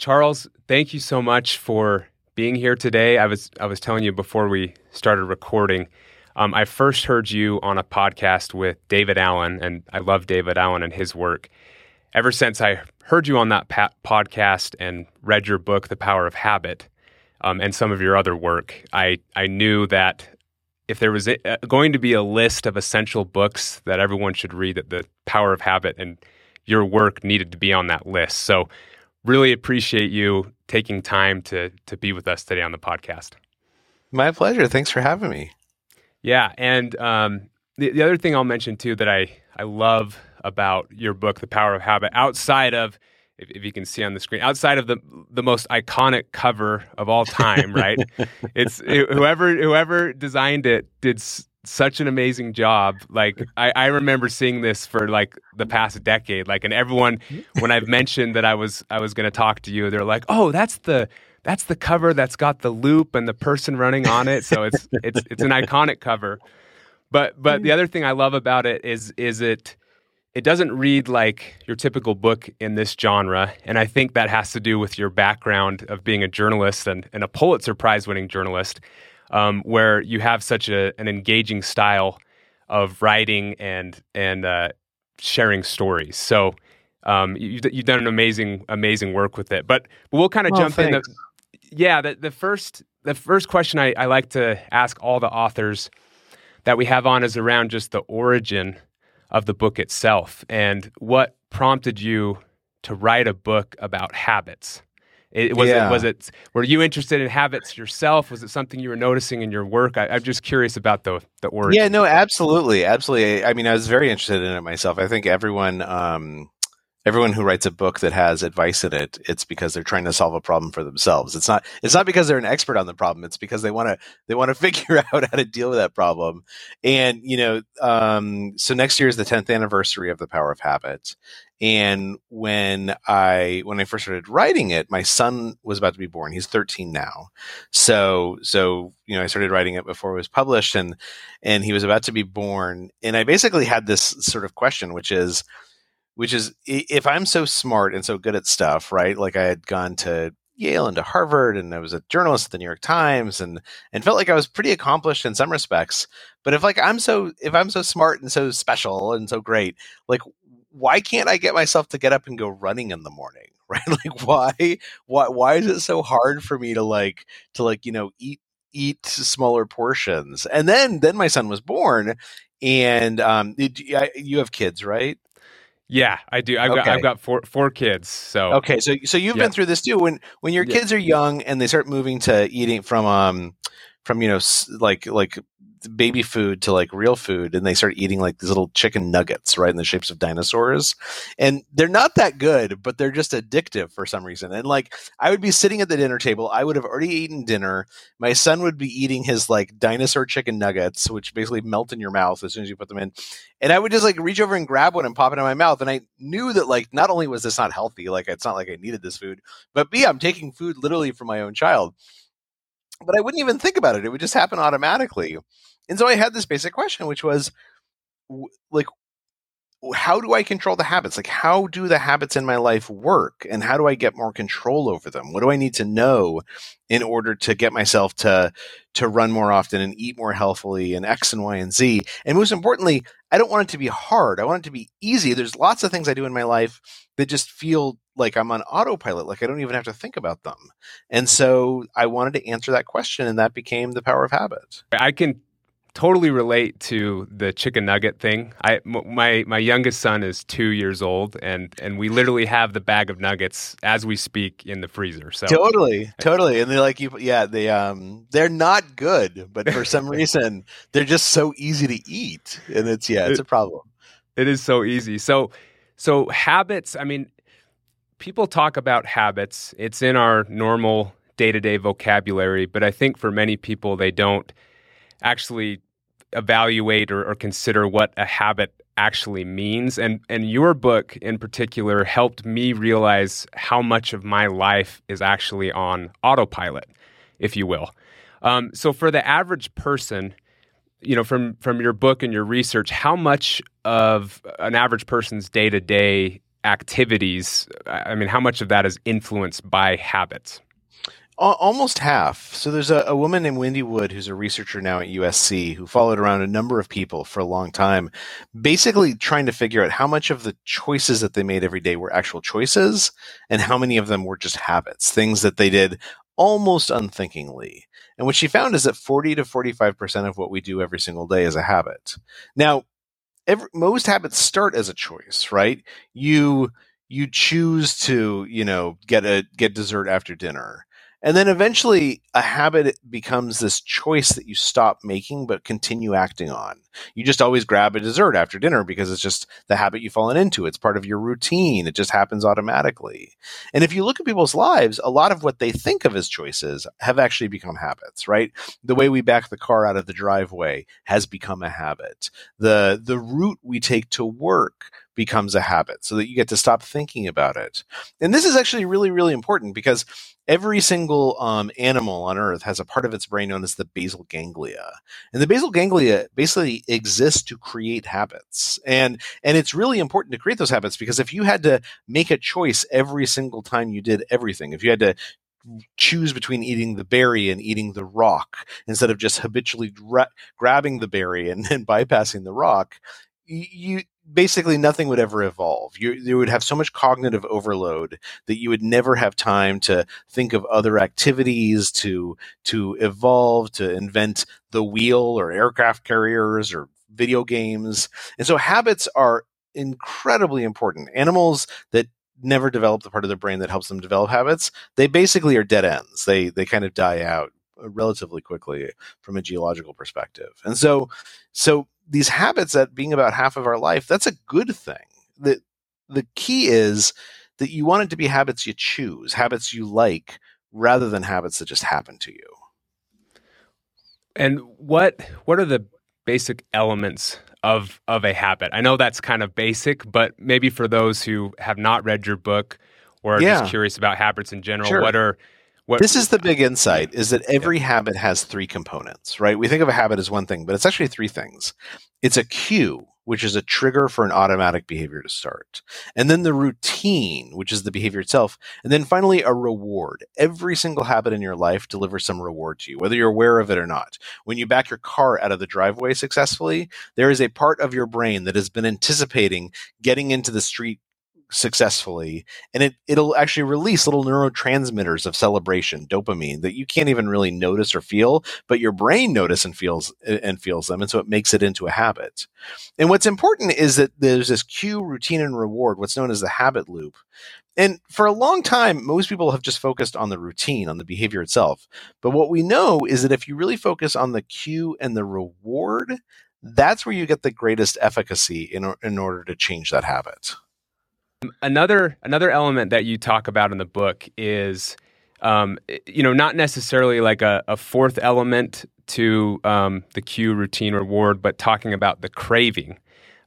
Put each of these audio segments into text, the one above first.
Charles, thank you so much for being here today. I was I was telling you before we started recording. Um, I first heard you on a podcast with David Allen, and I love David Allen and his work. Ever since I heard you on that pa- podcast and read your book, The Power of Habit, um, and some of your other work, I I knew that if there was a, going to be a list of essential books that everyone should read, that The Power of Habit and your work needed to be on that list. So really appreciate you taking time to to be with us today on the podcast. My pleasure. Thanks for having me. Yeah, and um, the the other thing I'll mention too that I I love about your book, The Power of Habit, outside of if, if you can see on the screen, outside of the the most iconic cover of all time, right? it's it, whoever whoever designed it did such an amazing job. Like I, I remember seeing this for like the past decade. Like and everyone when I've mentioned that I was I was gonna talk to you, they're like, Oh, that's the that's the cover that's got the loop and the person running on it. So it's it's it's an iconic cover. But but the mm. other thing I love about it is is it it doesn't read like your typical book in this genre. And I think that has to do with your background of being a journalist and, and a Pulitzer Prize winning journalist um, where you have such a, an engaging style of writing and and uh, sharing stories. So um, you, have done an amazing amazing work with it. But we'll kind of well, jump thanks. in. The, yeah, the, the first the first question I, I like to ask all the authors that we have on is around just the origin of the book itself and what prompted you to write a book about habits. It, was yeah. it was it were you interested in habits yourself? Was it something you were noticing in your work? I, am just curious about the the origin. Yeah, no, absolutely, absolutely. I mean, I was very interested in it myself. I think everyone um, everyone who writes a book that has advice in it, it's because they're trying to solve a problem for themselves. It's not it's not because they're an expert on the problem. It's because they want to they want to figure out how to deal with that problem. And you know, um, so next year is the 10th anniversary of the Power of Habit. And when I when I first started writing it, my son was about to be born. He's 13 now. So so you know, I started writing it before it was published and and he was about to be born. And I basically had this sort of question, which is which is if I'm so smart and so good at stuff, right? Like I had gone to Yale and to Harvard and I was a journalist at the New York Times and and felt like I was pretty accomplished in some respects. But if like I'm so if I'm so smart and so special and so great, like why can't I get myself to get up and go running in the morning? Right? Like why why why is it so hard for me to like to like, you know, eat eat smaller portions? And then then my son was born and um you have kids, right? Yeah, I do. I've okay. got I've got four four kids. So okay, so so you've yeah. been through this too. When when your yeah. kids are young and they start moving to eating from um from you know like like baby food to like real food and they start eating like these little chicken nuggets right in the shapes of dinosaurs. And they're not that good but they're just addictive for some reason. And like i would be sitting at the dinner table i would have already eaten dinner. My son would be eating his like dinosaur chicken nuggets which basically melt in your mouth as soon as you put them in. And i would just like reach over and grab one and pop it in my mouth. And i knew that like not only was this not healthy like it's not like i needed this food but b i'm taking food literally from my own child but I wouldn't even think about it. It would just happen automatically. And so I had this basic question, which was like, how do I control the habits? Like, how do the habits in my life work? And how do I get more control over them? What do I need to know in order to get myself to, to run more often and eat more healthily and X and Y and Z? And most importantly, I don't want it to be hard. I want it to be easy. There's lots of things I do in my life that just feel like I'm on autopilot, like I don't even have to think about them. And so I wanted to answer that question, and that became the power of habit. I can totally relate to the chicken nugget thing. I m- my my youngest son is two years old, and and we literally have the bag of nuggets as we speak in the freezer. So totally, totally, and they're like you, yeah, they um they're not good, but for some reason they're just so easy to eat, and it's yeah, it's a problem. It is so easy. So so habits. I mean, people talk about habits. It's in our normal day to day vocabulary, but I think for many people they don't actually evaluate or, or consider what a habit actually means. And and your book in particular helped me realize how much of my life is actually on autopilot, if you will. Um, so for the average person, you know, from from your book and your research, how much of an average person's day to day activities, I mean, how much of that is influenced by habits? almost half. So there's a, a, woman named Wendy Wood who's a researcher now at USC who followed around a number of people for a long time, basically trying to figure out how much of the choices that they made every day were actual choices and how many of them were just habits, things that they did almost unthinkingly. And what she found is that 40 to 45% of what we do every single day is a habit. Now, every, most habits start as a choice, right? You you choose to, you know, get a get dessert after dinner and then eventually a habit becomes this choice that you stop making but continue acting on. You just always grab a dessert after dinner because it's just the habit you've fallen into. It's part of your routine. It just happens automatically. And if you look at people's lives, a lot of what they think of as choices have actually become habits, right? The way we back the car out of the driveway has become a habit. The the route we take to work becomes a habit so that you get to stop thinking about it. And this is actually really, really important because every single um, animal on Earth has a part of its brain known as the basal ganglia, and the basal ganglia basically exists to create habits. and And it's really important to create those habits because if you had to make a choice every single time you did everything, if you had to choose between eating the berry and eating the rock instead of just habitually gra- grabbing the berry and then bypassing the rock, you basically nothing would ever evolve. You, you would have so much cognitive overload that you would never have time to think of other activities, to to evolve, to invent the wheel or aircraft carriers or video games. And so habits are incredibly important. Animals that never develop the part of their brain that helps them develop habits, they basically are dead ends. They they kind of die out uh, relatively quickly from a geological perspective. And so so these habits that being about half of our life, that's a good thing. The the key is that you want it to be habits you choose, habits you like, rather than habits that just happen to you. And what what are the basic elements of of a habit? I know that's kind of basic, but maybe for those who have not read your book or are yeah. just curious about habits in general, sure. what are what, this is the big insight is that every yeah. habit has three components, right? We think of a habit as one thing, but it's actually three things. It's a cue, which is a trigger for an automatic behavior to start. And then the routine, which is the behavior itself. And then finally, a reward. Every single habit in your life delivers some reward to you, whether you're aware of it or not. When you back your car out of the driveway successfully, there is a part of your brain that has been anticipating getting into the street successfully and it it'll actually release little neurotransmitters of celebration dopamine that you can't even really notice or feel but your brain notice and feels and feels them and so it makes it into a habit. And what's important is that there's this cue routine and reward what's known as the habit loop. And for a long time most people have just focused on the routine on the behavior itself. But what we know is that if you really focus on the cue and the reward that's where you get the greatest efficacy in, in order to change that habit Another another element that you talk about in the book is, um, you know, not necessarily like a, a fourth element to um, the cue routine reward, but talking about the craving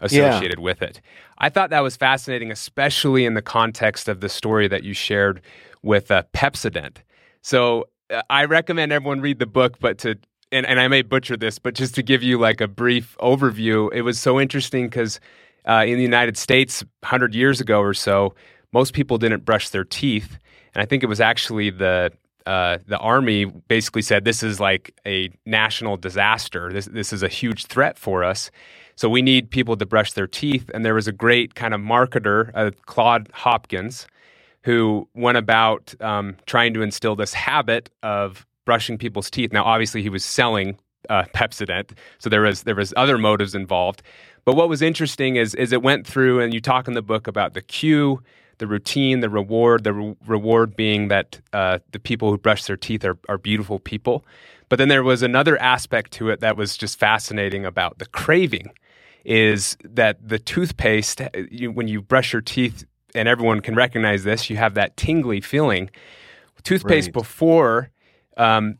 associated yeah. with it. I thought that was fascinating, especially in the context of the story that you shared with uh, Pepsodent. So uh, I recommend everyone read the book, but to and, and I may butcher this, but just to give you like a brief overview, it was so interesting because uh, in the United States 100 years ago or so, most people didn't brush their teeth. And I think it was actually the uh, the army basically said this is like a national disaster. This this is a huge threat for us. So we need people to brush their teeth. And there was a great kind of marketer, uh, Claude Hopkins, who went about um, trying to instill this habit of brushing people's teeth. Now, obviously, he was selling uh, Pepsodent, so there was there was other motives involved. But what was interesting is is it went through, and you talk in the book about the cue, the routine, the reward. The re- reward being that uh, the people who brush their teeth are are beautiful people. But then there was another aspect to it that was just fascinating about the craving, is that the toothpaste you, when you brush your teeth, and everyone can recognize this, you have that tingly feeling. Toothpaste right. before um,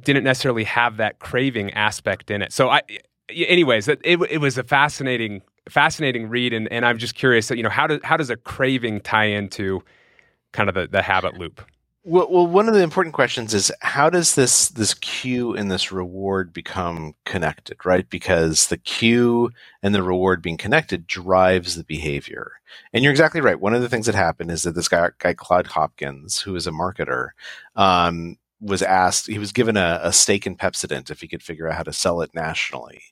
didn't necessarily have that craving aspect in it. So I, anyways, it, it was a fascinating, fascinating read, and, and I'm just curious, you know, how does how does a craving tie into kind of the, the habit loop? Well, well, one of the important questions is how does this this cue and this reward become connected, right? Because the cue and the reward being connected drives the behavior. And you're exactly right. One of the things that happened is that this guy, guy Claude Hopkins, who is a marketer, um, was asked. He was given a, a stake in Pepsodent if he could figure out how to sell it nationally,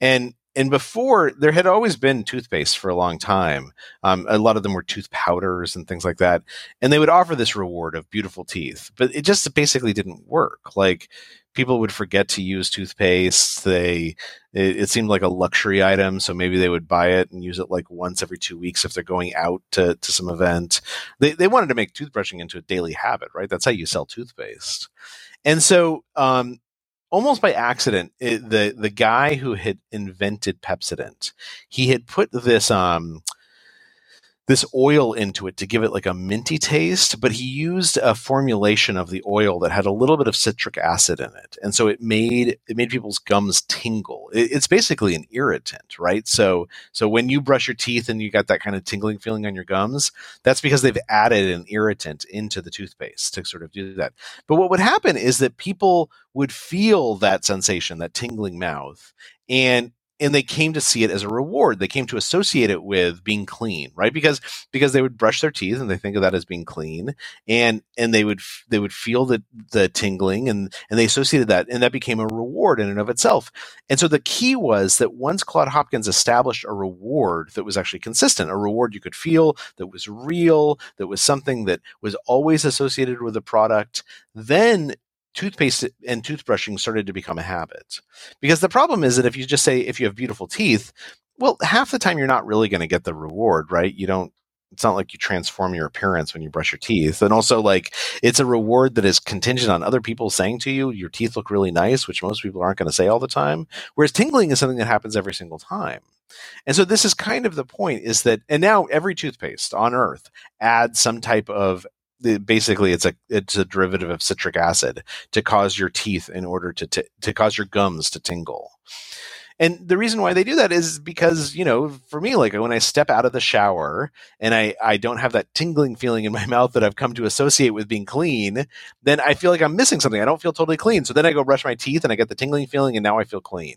and and before there had always been toothpaste for a long time. Um, a lot of them were tooth powders and things like that, and they would offer this reward of beautiful teeth, but it just basically didn't work. Like people would forget to use toothpaste. They it, it, seemed like a luxury item, so maybe they would buy it and use it like once every two weeks if they're going out to, to some event. They they wanted to make toothbrushing into a daily habit, right? That's how you sell toothpaste. And so um, almost by accident, it, the the guy who had invented Pepsodent, he had put this um this oil into it to give it like a minty taste, but he used a formulation of the oil that had a little bit of citric acid in it, and so it made it made people's gums tingle. It, it's basically an irritant, right? So so when you brush your teeth and you got that kind of tingling feeling on your gums, that's because they've added an irritant into the toothpaste to sort of do that. But what would happen is that people would feel that sensation, that tingling mouth, and and they came to see it as a reward. They came to associate it with being clean right? Because because they would brush their teeth and they think of that as being clean and and they would they would feel the the tingling and and they associated that and that became a reward in and of itself. And so the key was that once claude hopkins established a reward that was actually consistent a reward you could feel that was real that was something that was always associated with the product then toothpaste and toothbrushing started to become a habit. Because the problem is that if you just say, if you have beautiful teeth, well, half the time you're not really going to get the reward, right? You don't, it's not like you transform your appearance when you brush your teeth. And also, like, it's a reward that is contingent on other people saying to you, your teeth look really nice, which most people aren't going to say all the time. Whereas tingling is something that happens every single time. And so this is kind of the point is that, and now every toothpaste on earth adds some type of basically it's a it's a derivative of citric acid to cause your teeth in order to t- to cause your gums to tingle and the reason why they do that is because, you know, for me, like when I step out of the shower and I, I don't have that tingling feeling in my mouth that I've come to associate with being clean, then I feel like I'm missing something. I don't feel totally clean. So then I go brush my teeth and I get the tingling feeling and now I feel clean.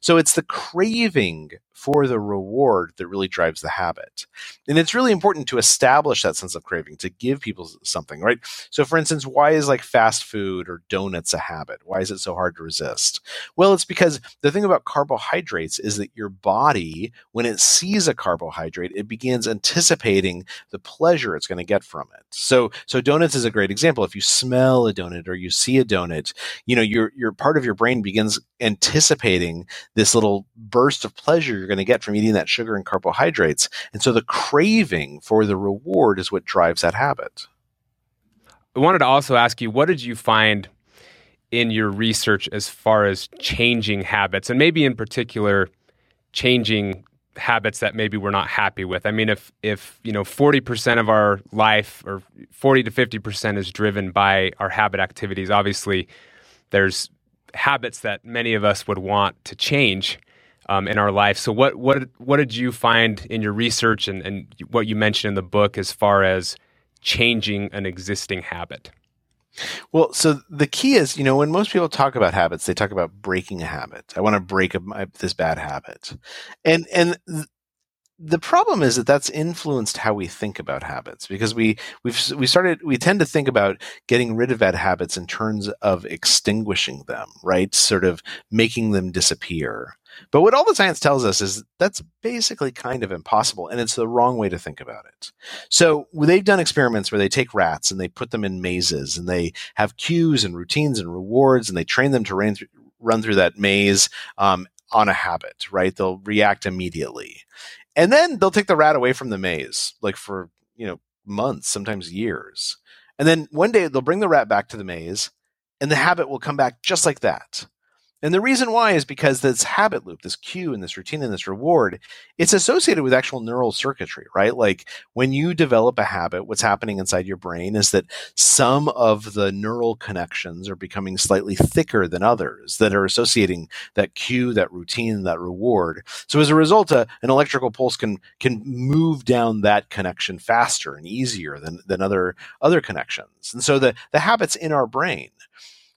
So it's the craving for the reward that really drives the habit. And it's really important to establish that sense of craving, to give people something, right? So, for instance, why is like fast food or donuts a habit? Why is it so hard to resist? Well, it's because the thing about carbohydrates is that your body, when it sees a carbohydrate, it begins anticipating the pleasure it's going to get from it. So, so donuts is a great example. If you smell a donut or you see a donut, you know, your, your part of your brain begins anticipating this little burst of pleasure you're going to get from eating that sugar and carbohydrates. And so the craving for the reward is what drives that habit. I wanted to also ask you, what did you find in your research as far as changing habits, and maybe in particular, changing habits that maybe we're not happy with. I mean, if if you know forty percent of our life or forty to fifty percent is driven by our habit activities, obviously there's habits that many of us would want to change um, in our life. So, what what what did you find in your research and, and what you mentioned in the book as far as changing an existing habit? Well, so the key is, you know, when most people talk about habits, they talk about breaking a habit. I want to break a, my, this bad habit, and and the problem is that that's influenced how we think about habits because we we've we started we tend to think about getting rid of bad habits in terms of extinguishing them right? Sort of making them disappear but what all the science tells us is that's basically kind of impossible and it's the wrong way to think about it so they've done experiments where they take rats and they put them in mazes and they have cues and routines and rewards and they train them to run through, run through that maze um, on a habit right they'll react immediately and then they'll take the rat away from the maze, like for, you know, months, sometimes years. And then one day they'll bring the rat back to the maze and the habit will come back just like that. And the reason why is because this habit loop, this cue and this routine and this reward, it's associated with actual neural circuitry, right? Like when you develop a habit, what's happening inside your brain is that some of the neural connections are becoming slightly thicker than others that are associating that cue, that routine, that reward. So as a result, uh, an electrical pulse can can move down that connection faster and easier than than other other connections. And so the the habits in our brain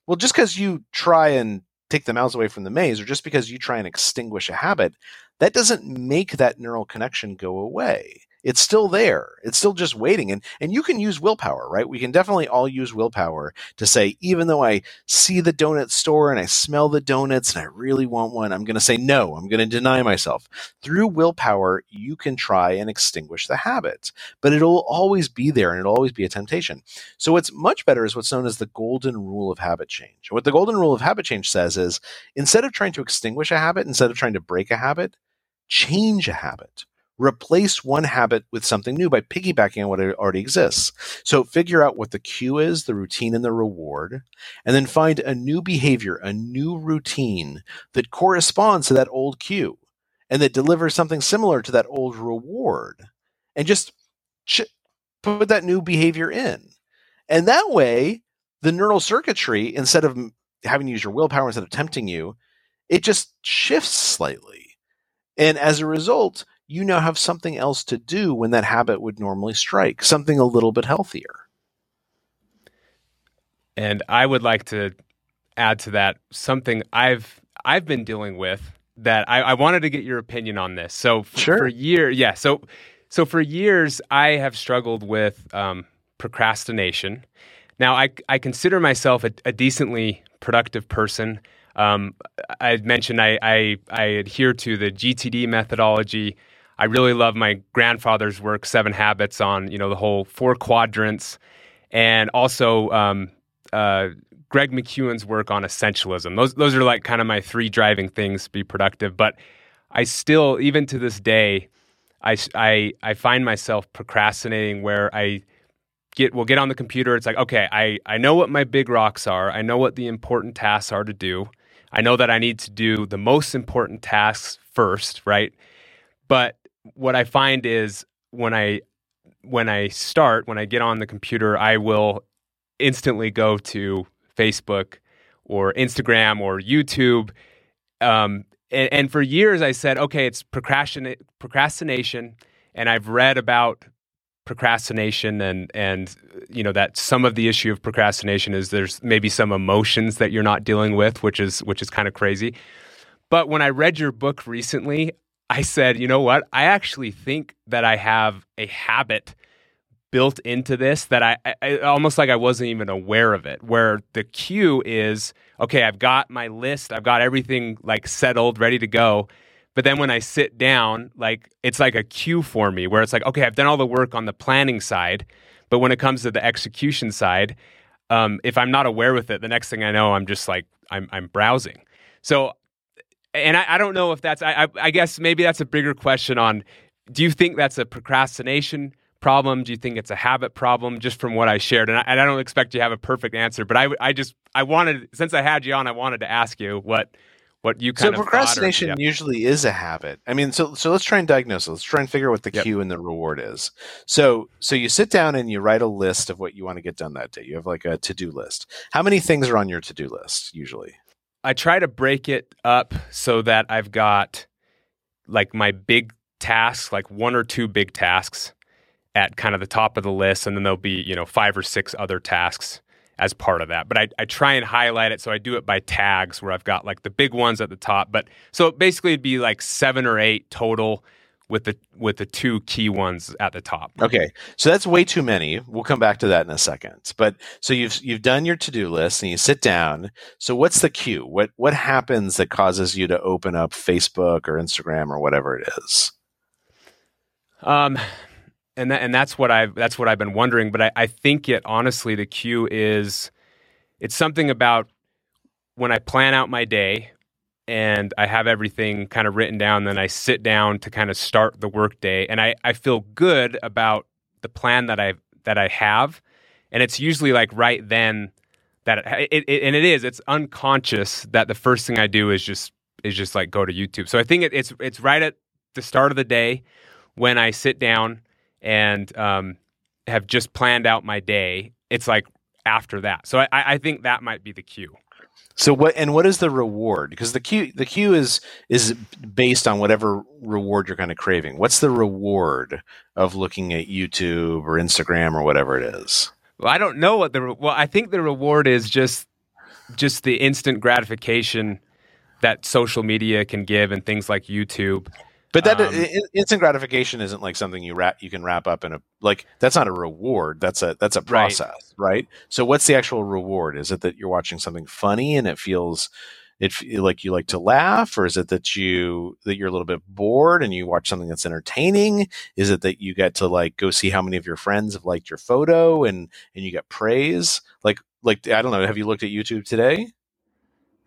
well, just because you try and take the mouse away from the maze, or just because you try and extinguish a habit, that doesn't make that neural connection go away it's still there. It's still just waiting. And and you can use willpower, right? We can definitely all use willpower to say, even though I see the donut store and I smell the donuts and I really want one, I'm gonna say no, I'm gonna deny myself. Through willpower, you can try and extinguish the habit. But it'll always be there and it'll always be a temptation. So what's much better is what's known as the golden rule of habit change. what the golden rule of habit change says is instead of trying to extinguish a habit, instead of trying to break a habit, change a habit replace one habit with something new by piggybacking on what already exists. So figure out what the cue is, the routine, and the reward, and then find a new behavior, a new routine that corresponds to that old cue and that delivers something similar to that old reward. And just ch- put that new behavior in. And that way, the neural circuitry, instead of having to use your willpower instead of tempting you, it just shifts slightly. And as a result, you now have something else to do when that habit would normally strike, something a little bit healthier. And I would like to add to that something I've I've been dealing with that I, I wanted to get your opinion on this. So f- sure. for years, yeah. So so for years, I have struggled with um, procrastination. Now, I I consider myself a, a decently productive person. Um, I mentioned I, I I adhere to the GTD methodology. I really love my grandfather's work, Seven Habits, on you know the whole four quadrants, and also um, uh, Greg McKeown's work on essentialism. Those those are like kind of my three driving things to be productive. But I still, even to this day, I I I find myself procrastinating where I get will get on the computer. It's like okay, I I know what my big rocks are. I know what the important tasks are to do. I know that I need to do the most important tasks first, right? But what I find is when I when I start, when I get on the computer, I will instantly go to Facebook or Instagram or YouTube. Um, and, and, for years, I said, okay, it's procrastinate, procrastination, and I've read about procrastination and and you know that some of the issue of procrastination is there's maybe some emotions that you're not dealing with, which is which is kind of crazy. But when I read your book recently, I said, you know what? I actually think that I have a habit built into this that I, I, almost like I wasn't even aware of it. Where the cue is, okay, I've got my list, I've got everything like settled, ready to go. But then when I sit down, like it's like a cue for me where it's like, okay, I've done all the work on the planning side, but when it comes to the execution side, um, if I'm not aware with it, the next thing I know, I'm just like I'm I'm browsing. So and I, I, don't know if that's I, I guess maybe that's a bigger question on do you think that's a procrastination problem? Do you think it's a habit problem? Just from what i shared and i, and I don't expect you to have a perfect answer but I, I just i wanted since i had you on i wanted to ask you what what you kind so of procrastination or, yeah. usually is a habit. I mean so so let's try and diagnose it. Let's try and figure out what the yep. cue and the reward is. So so you sit down and you write a list of what you want to get done that day. You have like a to-do list. How many things are on your to-do list usually I try to break it up so that I've got like my big tasks, like one or two big tasks at kind of the top of the list, and then there'll be, you know, five or six other tasks as part of that. But I, I try and highlight it so I do it by tags where I've got like the big ones at the top. But so basically it'd be like seven or eight total with the with the two key ones at the top. Okay. So that's way too many. We'll come back to that in a second. But so you've you've done your to-do list and you sit down. So what's the cue? What what happens that causes you to open up Facebook or Instagram or whatever it is? Um and that, and that's what I've that's what I've been wondering, but I, I think it honestly the cue is it's something about when I plan out my day and I have everything kind of written down. Then I sit down to kind of start the workday, and I, I feel good about the plan that I that I have, and it's usually like right then that it, it, and it is it's unconscious that the first thing I do is just is just like go to YouTube. So I think it, it's it's right at the start of the day when I sit down and um, have just planned out my day. It's like after that. So I, I think that might be the cue. So what and what is the reward? Because the cue the cue is is based on whatever reward you're kind of craving. What's the reward of looking at YouTube or Instagram or whatever it is? Well, I don't know what the well. I think the reward is just just the instant gratification that social media can give and things like YouTube. But that um, instant gratification isn't like something you wrap you can wrap up in a like that's not a reward. That's a that's a process, right? right? So what's the actual reward? Is it that you're watching something funny and it feels it like you like to laugh or is it that you that you're a little bit bored and you watch something that's entertaining is it that you get to like go see how many of your friends have liked your photo and and you get praise like like i don't know have you looked at youtube today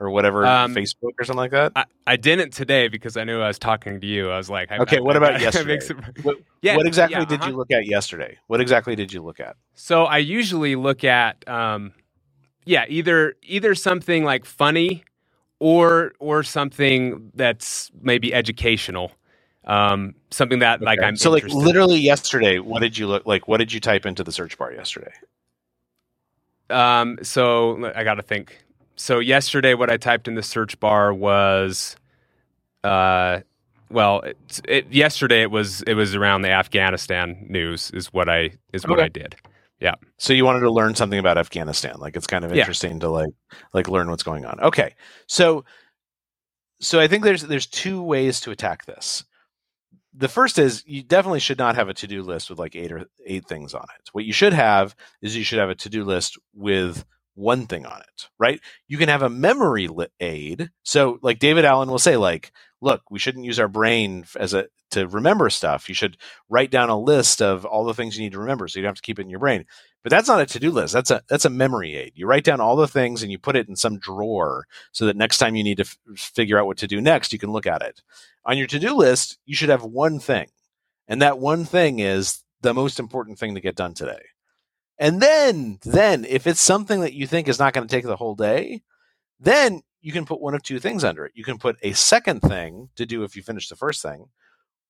or whatever um, facebook or something like that I, I, didn't today because i knew i was talking to you i was like okay I, what about yesterday it, what, yeah, what exactly yeah, did uh-huh. you look at yesterday what exactly did you look at so i usually look at um yeah either either something like funny or or something that's maybe educational um, something that okay. like I'm so like literally in. yesterday. What did you look like? What did you type into the search bar yesterday? Um, so I got to think. So yesterday, what I typed in the search bar was, uh, well, it, it, yesterday it was it was around the Afghanistan news is what I is what okay. I did. Yeah. So you wanted to learn something about Afghanistan. Like it's kind of interesting yeah. to like like learn what's going on. Okay. So so I think there's there's two ways to attack this. The first is you definitely should not have a to-do list with like eight or eight things on it. What you should have is you should have a to-do list with one thing on it, right? You can have a memory aid. So like David Allen will say like, look, we shouldn't use our brain as a to remember stuff. You should write down a list of all the things you need to remember so you don't have to keep it in your brain. But that's not a to-do list. That's a that's a memory aid. You write down all the things and you put it in some drawer so that next time you need to f- figure out what to do next, you can look at it. On your to-do list, you should have one thing. And that one thing is the most important thing to get done today. And then then if it's something that you think is not going to take the whole day, then you can put one of two things under it. You can put a second thing to do if you finish the first thing,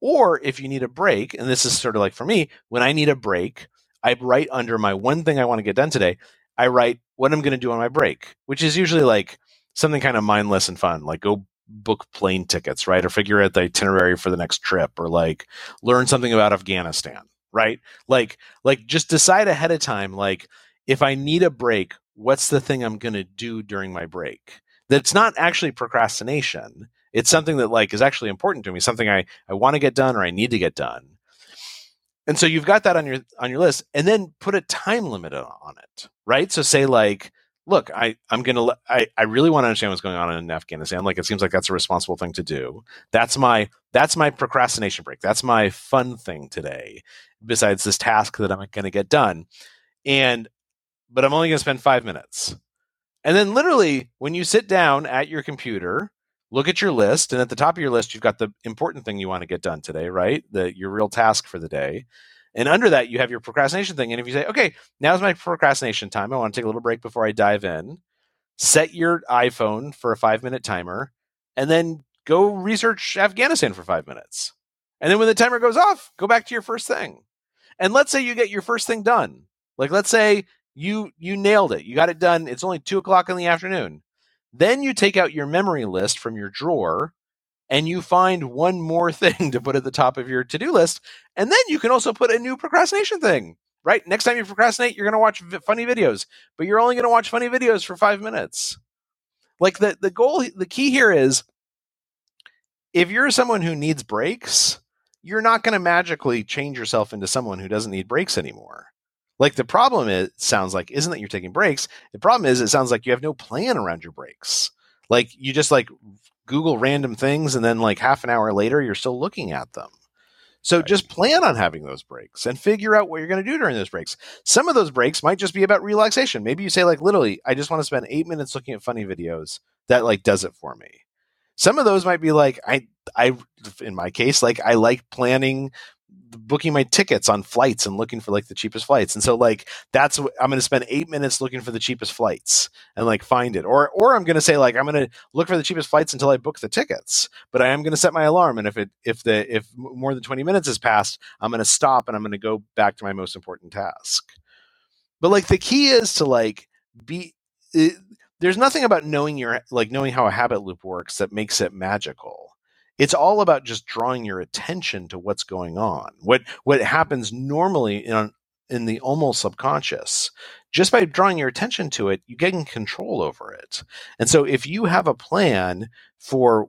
or if you need a break, and this is sort of like for me, when I need a break, I write under my one thing I want to get done today, I write what I'm going to do on my break, which is usually like something kind of mindless and fun, like go book plane tickets, right? Or figure out the itinerary for the next trip, or like learn something about Afghanistan, right? Like, like just decide ahead of time, like if I need a break, what's the thing I'm going to do during my break? That's not actually procrastination it's something that like is actually important to me something i i want to get done or i need to get done and so you've got that on your on your list and then put a time limit on it right so say like look i i'm gonna i i really want to understand what's going on in afghanistan. Like it seems like that's a responsible thing to do. That's my that's my procrastination break. That's my fun thing today besides this task that i'm gonna get done. And but i'm only gonna spend five minutes. And then literally when you sit down at your computer look at your list and at the top of your list you've got the important thing you want to get done today right? The your real task for the day and under that you have your procrastination thing. And if you say okay now's my procrastination time. I want to take a little break before i dive in set your iphone for a five minute timer and then go research afghanistan for five minutes. And then when the timer goes off go back to your first thing. And let's say you get your first thing done. Like let's say you you nailed it. You got it done. It's only two o'clock in the afternoon. Then you take out your memory list from your drawer and you find one more thing to put at the top of your to do list. And then you can also put a new procrastination thing, right? Next time you procrastinate, you're going to watch funny videos, but you're only going to watch funny videos for five minutes. Like the, the goal, the key here is if you're someone who needs breaks, you're not going to magically change yourself into someone who doesn't need breaks anymore. Like the problem it sounds like isn't that you're taking breaks. The problem is it sounds like you have no plan around your breaks. Like you just like Google random things and then like half an hour later you're still looking at them. So right. just plan on having those breaks and figure out what you're going to do during those breaks. Some of those breaks might just be about relaxation. Maybe you say like literally, I just want to spend 8 minutes looking at funny videos. That like does it for me. Some of those might be like I I in my case like I like planning booking my tickets on flights and looking for like the cheapest flights. And so like that's what I'm going to spend 8 minutes looking for the cheapest flights and like find it. Or or I'm going to say like I'm going to look for the cheapest flights until I book the tickets. But I am going to set my alarm and if it if the if more than 20 minutes has passed, I'm going to stop and I'm going to go back to my most important task. But like the key is to like be it, there's nothing about knowing your like knowing how a habit loop works that makes it magical it's all about just drawing your attention to what's going on. What what happens normally in in the almost subconscious, just by drawing your attention to it, you gain control over it. And so if you have a plan for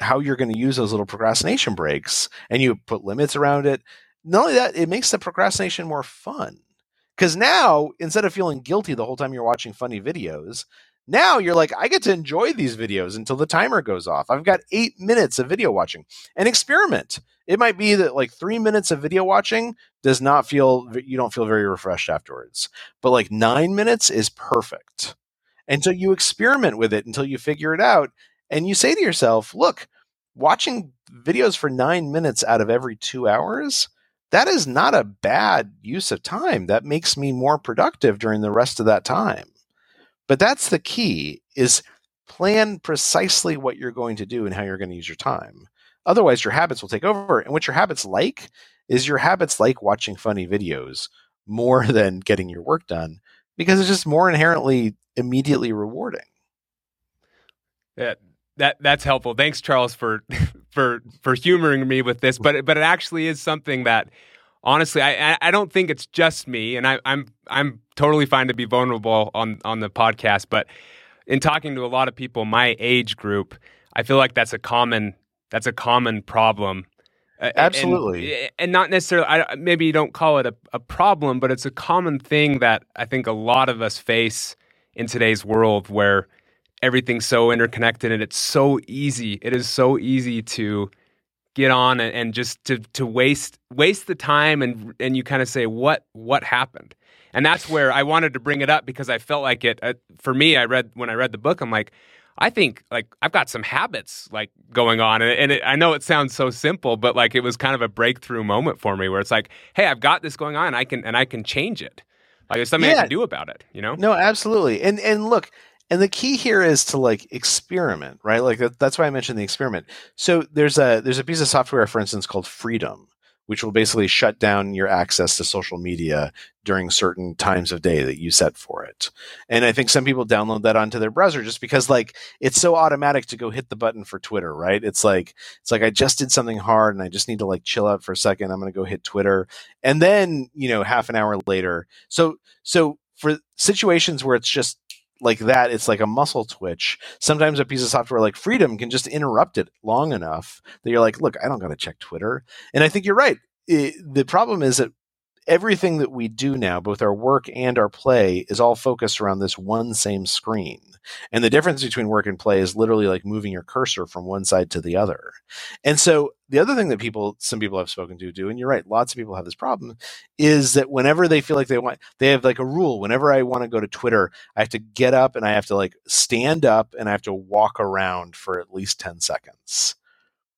how you're going to use those little procrastination breaks and you put limits around it, not only that, it makes the procrastination more fun. Because now, instead of feeling guilty the whole time you're watching funny videos, now you're like, I get to enjoy these videos until the timer goes off. I've got eight minutes of video watching. An experiment. It might be that like three minutes of video watching does not feel, you don't feel very refreshed afterwards. But like nine minutes is perfect. And so you experiment with it until you figure it out. And you say to yourself, look, watching videos for nine minutes out of every two hours, that is not a bad use of time. That makes me more productive during the rest of that time. But that's the key is plan precisely what you're going to do and how you're going to use your time. Otherwise, your habits will take over. And what your habits like is your habits like watching funny videos more than getting your work done because it's just more inherently immediately rewarding. Yeah, that that's helpful. Thanks, Charles, for for for humoring me with this. But but it actually is something that honestly, I I don't think it's just me, and I, I'm I'm totally fine to be vulnerable on on the podcast. But in talking to a lot of people my age group, I feel like that's a common that's a common problem. Absolutely, and, and not necessarily. I, maybe you don't call it a, a problem, but it's a common thing that I think a lot of us face in today's world, where everything's so interconnected and it's so easy. It is so easy to get on and, and just to to waste waste the time and and you kind of say what what happened? And that's where I wanted to bring it up because I felt like it uh, for me I read when I read the book I'm like I think like I've got some habits like going on. And, and it, I know it sounds so simple but like it was kind of a breakthrough moment for me where it's like hey I've got this going on. I can and I can change it. Like there's something yeah. I can do about it you know? No absolutely. And and look and the key here is to like experiment right like that, that's why i mentioned the experiment so there's a there's a piece of software for instance called freedom which will basically shut down your access to social media during certain times of day that you set for it. And I think some people download that onto their browser just because like it's so automatic to go hit the button for Twitter, right? It's like it's like I just did something hard and I just need to like chill out for a second. I'm going to go hit Twitter. And then, you know, half an hour later. So so for situations where it's just like that, it's like a muscle twitch. Sometimes a piece of software like Freedom can just interrupt it long enough that you're like, look, I don't got to check Twitter. And I think you're right. It, the problem is that everything that we do now, both our work and our play, is all focused around this one same screen. And the difference between work and play is literally like moving your cursor from one side to the other. And so the other thing that people, some people I've spoken to do, and you're right, lots of people have this problem, is that whenever they feel like they want, they have like a rule. Whenever I want to go to Twitter, I have to get up and I have to like stand up and I have to walk around for at least 10 seconds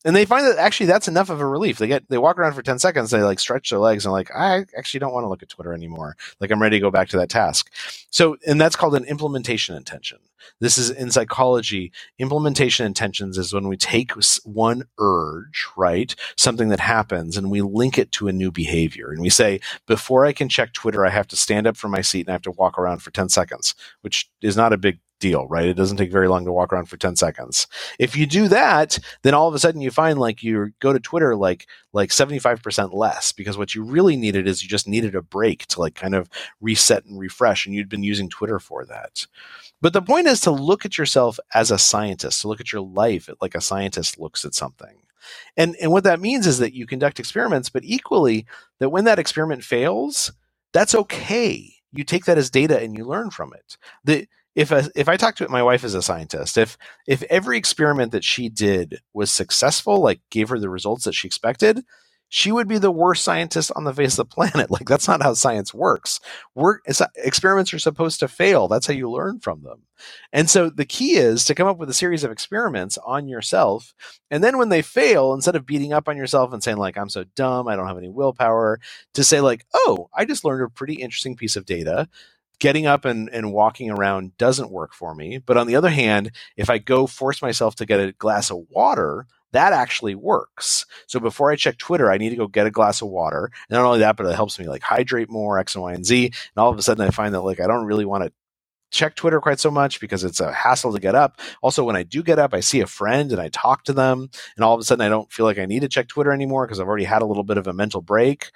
and they find that actually that's enough of a relief. They get they walk around for ten seconds, they like stretch their legs, and like I actually don't want to look at Twitter anymore. Like I'm ready to go back to that task. So, and that's called an implementation intention. This is in psychology. Implementation intentions is when we take one urge, right, something that happens, and we link it to a new behavior, and we say, before I can check Twitter, I have to stand up from my seat and I have to walk around for ten seconds, which is not a big deal, right? It doesn't take very long to walk around for 10 seconds. If you do that, then all of a sudden you find like you go to Twitter like like 75% less because what you really needed is you just needed a break to like kind of reset and refresh and you'd been using Twitter for that. But the point is to look at yourself as a scientist, to look at your life like a scientist looks at something. And and what that means is that you conduct experiments, but equally that when that experiment fails, that's okay. You take that as data and you learn from it. The if a, if I talk to my wife as a scientist, if if every experiment that she did was successful, like gave her the results that she expected, she would be the worst scientist on the face of the planet. Like that's not how science works. Work experiments are supposed to fail. That's how you learn from them. And so the key is to come up with a series of experiments on yourself. And then when they fail, instead of beating up on yourself and saying like I'm so dumb, I don't have any willpower, to say like, "Oh, I just learned a pretty interesting piece of data." Getting up and, and walking around doesn't work for me. But on the other hand, if I go force myself to get a glass of water, that actually works. So before I check Twitter, I need to go get a glass of water. And not only that, but it helps me like hydrate more, X and Y and Z. And all of a sudden I find that like I don't really want to check Twitter quite so much because it's a hassle to get up. Also, when I do get up, I see a friend and I talk to them, and all of a sudden I don't feel like I need to check Twitter anymore because I've already had a little bit of a mental break.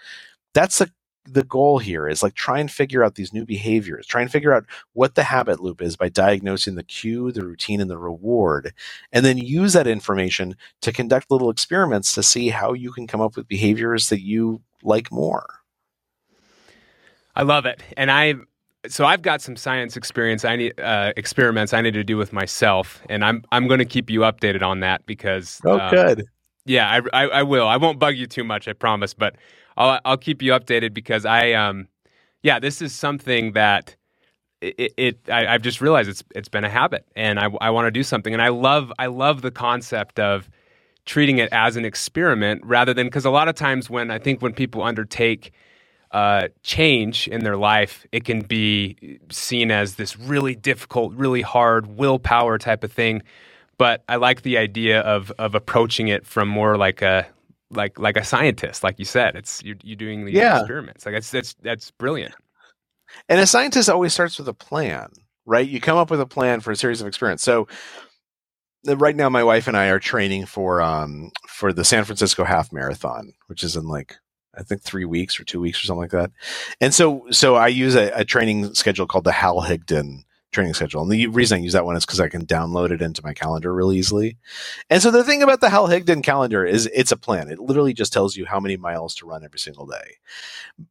That's the the goal here is like try and figure out these new behaviors try and figure out what the habit loop is by diagnosing the cue the routine and the reward and then use that information to conduct little experiments to see how you can come up with behaviors that you like more i love it and i so I've got some science experience. I need uh, experiments I need to do with myself, and I'm I'm going to keep you updated on that because. Oh, um, good. Yeah, I, I, I will. I won't bug you too much, I promise. But I'll I'll keep you updated because I um yeah this is something that it, it I, have just realized it's it's been a habit and I I want to do something and I love I love the concept of treating it as an experiment rather than because a lot of times when I think when people undertake uh, change in their life, it can be seen as this really difficult, really hard willpower type of thing. But I like the idea of of approaching it from more like a like like a scientist, like you said. It's you're, you're doing these yeah. experiments. Like that's that's that's brilliant. And a scientist always starts with a plan, right? You come up with a plan for a series of experiments. So right now, my wife and I are training for um for the San Francisco Half Marathon, which is in like I think three weeks or two weeks or something like that. And so so I use a, a training schedule called the Hal Higdon training schedule. And the reason I use that one is because I can download it into my calendar really easily. And so the thing about the Hal Higdon calendar is it's a plan. It literally just tells you how many miles to run every single day.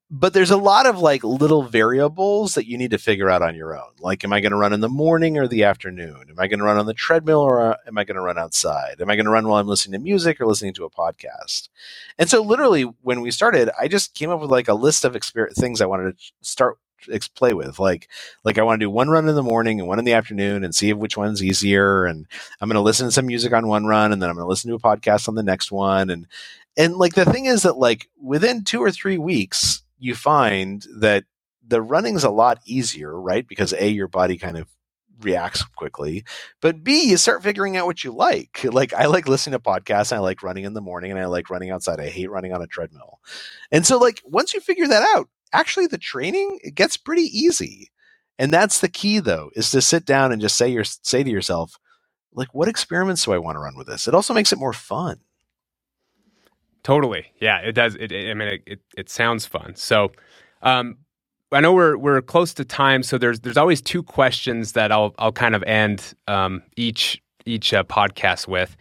But there's a lot of like little variables that you need to figure out on your own. Like, am I going to run in the morning or the afternoon? Am I going to run on the treadmill or uh, am I going to run outside? Am I going to run while I'm listening to music or listening to a podcast? And so literally when we started, I just came up with like a list of exper- things I wanted to start play with. Like, like I want to do one run in the morning and one in the afternoon and see which one's easier. And I'm going to listen to some music on one run and then I'm going to listen to a podcast on the next one. And, and like the thing is that like within two or three weeks, you find that the running's a lot easier, right? Because a, your body kind of reacts quickly. But B, you start figuring out what you like. Like I like listening to podcasts. I like running in the morning and I like running outside. I hate running on a treadmill. And so like once you figure that out, actually the training it gets pretty easy. And that's the key though, is to sit down and just say your say to yourself, like, what experiments do I want to run with this? It also makes it more fun. Totally. Yeah, it does. It, it, I mean, it, it, it sounds fun. So, um, I know we're we're close to time, so there's there's always two questions that I'll I'll kind of end um, each each uh, podcast with.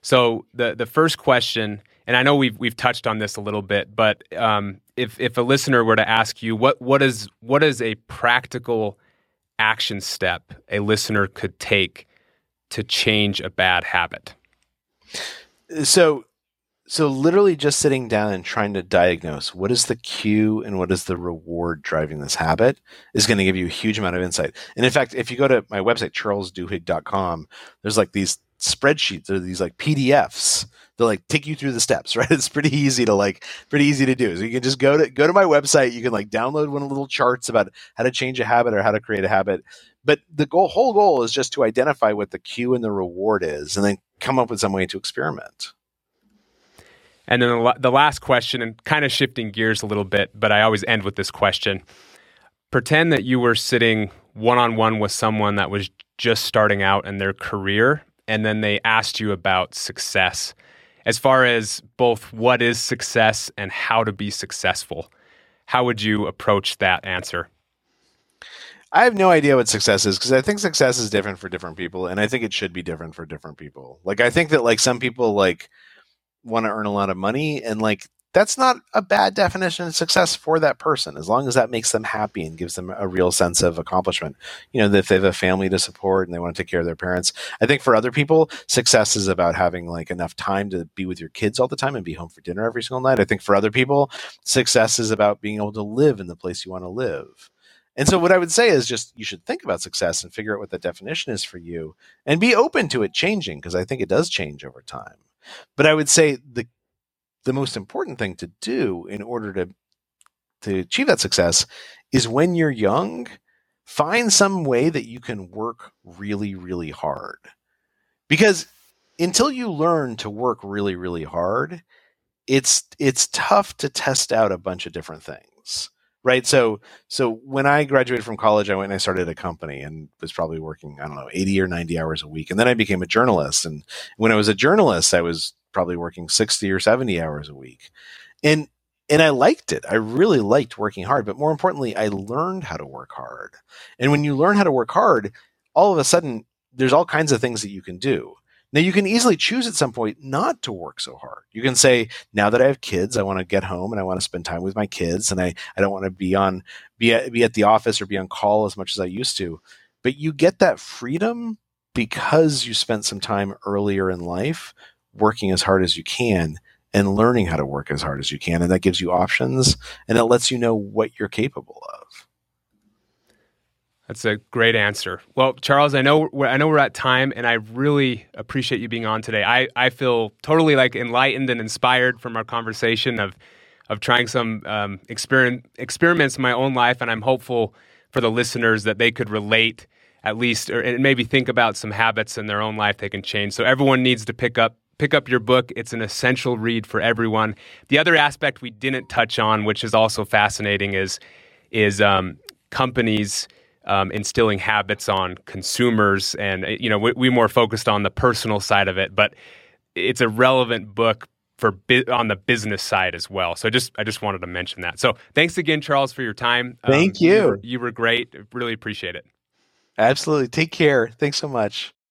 So the the first question and I know we've we've touched on this a little bit, but um, if if a listener were to ask you what what is what is a practical action step a listener could take to change a bad habit? So so literally just sitting down and trying to diagnose what is the cue and what is the reward driving this habit is going to give you a huge amount of insight. And in fact, if you go to my website charlesduhigg.com, there's like these spreadsheets or these like PDFs to like take you through the steps, right? It's pretty easy to like pretty easy to do. So you can just go to go to my website, you can like download one of the little charts about how to change a habit or how to create a habit. But the goal whole goal is just to identify what the cue and the reward is and then come up with some way to experiment. And then the, the last question, and kind of shifting gears a little bit, but I always end with this question. Pretend that you were sitting one on one with someone that was just starting out in their career, and then they asked you about success as far as both what is success and how to be successful. How would you approach that answer? I have no idea what success is because I think success is different for different people, and I think it should be different for different people. Like I think that like some people like want to earn a lot of money, and like that's not a bad definition of success for that person as long as that makes them happy and gives them a real sense of accomplishment. You know if they have a family to support and they want to take care of their parents. I think for other people success is about having like enough time to be with your kids all the time and be home for dinner every single night. I think for other people success is about being able to live in the place you want to live. And so what I would say is just you should think about success and figure out what the definition is for you and be open to it changing because I think it does change over time. But I would say the the most important thing to do in order to to achieve that success is when you're young, find some way that you can work really, really hard. Because until you learn to work really, really hard, it's it's tough to test out a bunch of different things. Right. So so when I graduated from college, I went and I started a company and was probably working, I don't know, 80 or 90 hours a week. And then I became a journalist. And when I was a journalist, I was probably working 60 or 70 hours a week. And and I liked it. I really liked working hard, but more importantly, I learned how to work hard. And when you learn how to work hard, all of a sudden there's all kinds of things that you can do. Now you can easily choose at some point not to work so hard. You can say, now that I have kids, I want to get home and I want to spend time with my kids and I, I don't want to be on be at, be at the office or be on call as much as I used to. But you get that freedom because you spent some time earlier in life working as hard as you can and learning how to work as hard as you can. And that gives you options and it lets you know what you're capable of. That's a great answer. Well, Charles, I know I know we're at time, and I really appreciate you being on today. I, I feel totally like enlightened and inspired from our conversation of of trying some um, experiment, experiments in my own life, and I'm hopeful for the listeners that they could relate at least, or and maybe think about some habits in their own life they can change. So everyone needs to pick up pick up your book. It's an essential read for everyone. The other aspect we didn't touch on, which is also fascinating, is is um, companies um, instilling habits on consumers, and uh, you know we, we more focused on the personal side of it, but it's a relevant book for bi- on the business side as well. So just I just wanted to mention that. So thanks again, Charles, for your time. Thank um, you. You were, you were great. Really appreciate it. Absolutely. Take care. Thanks so much.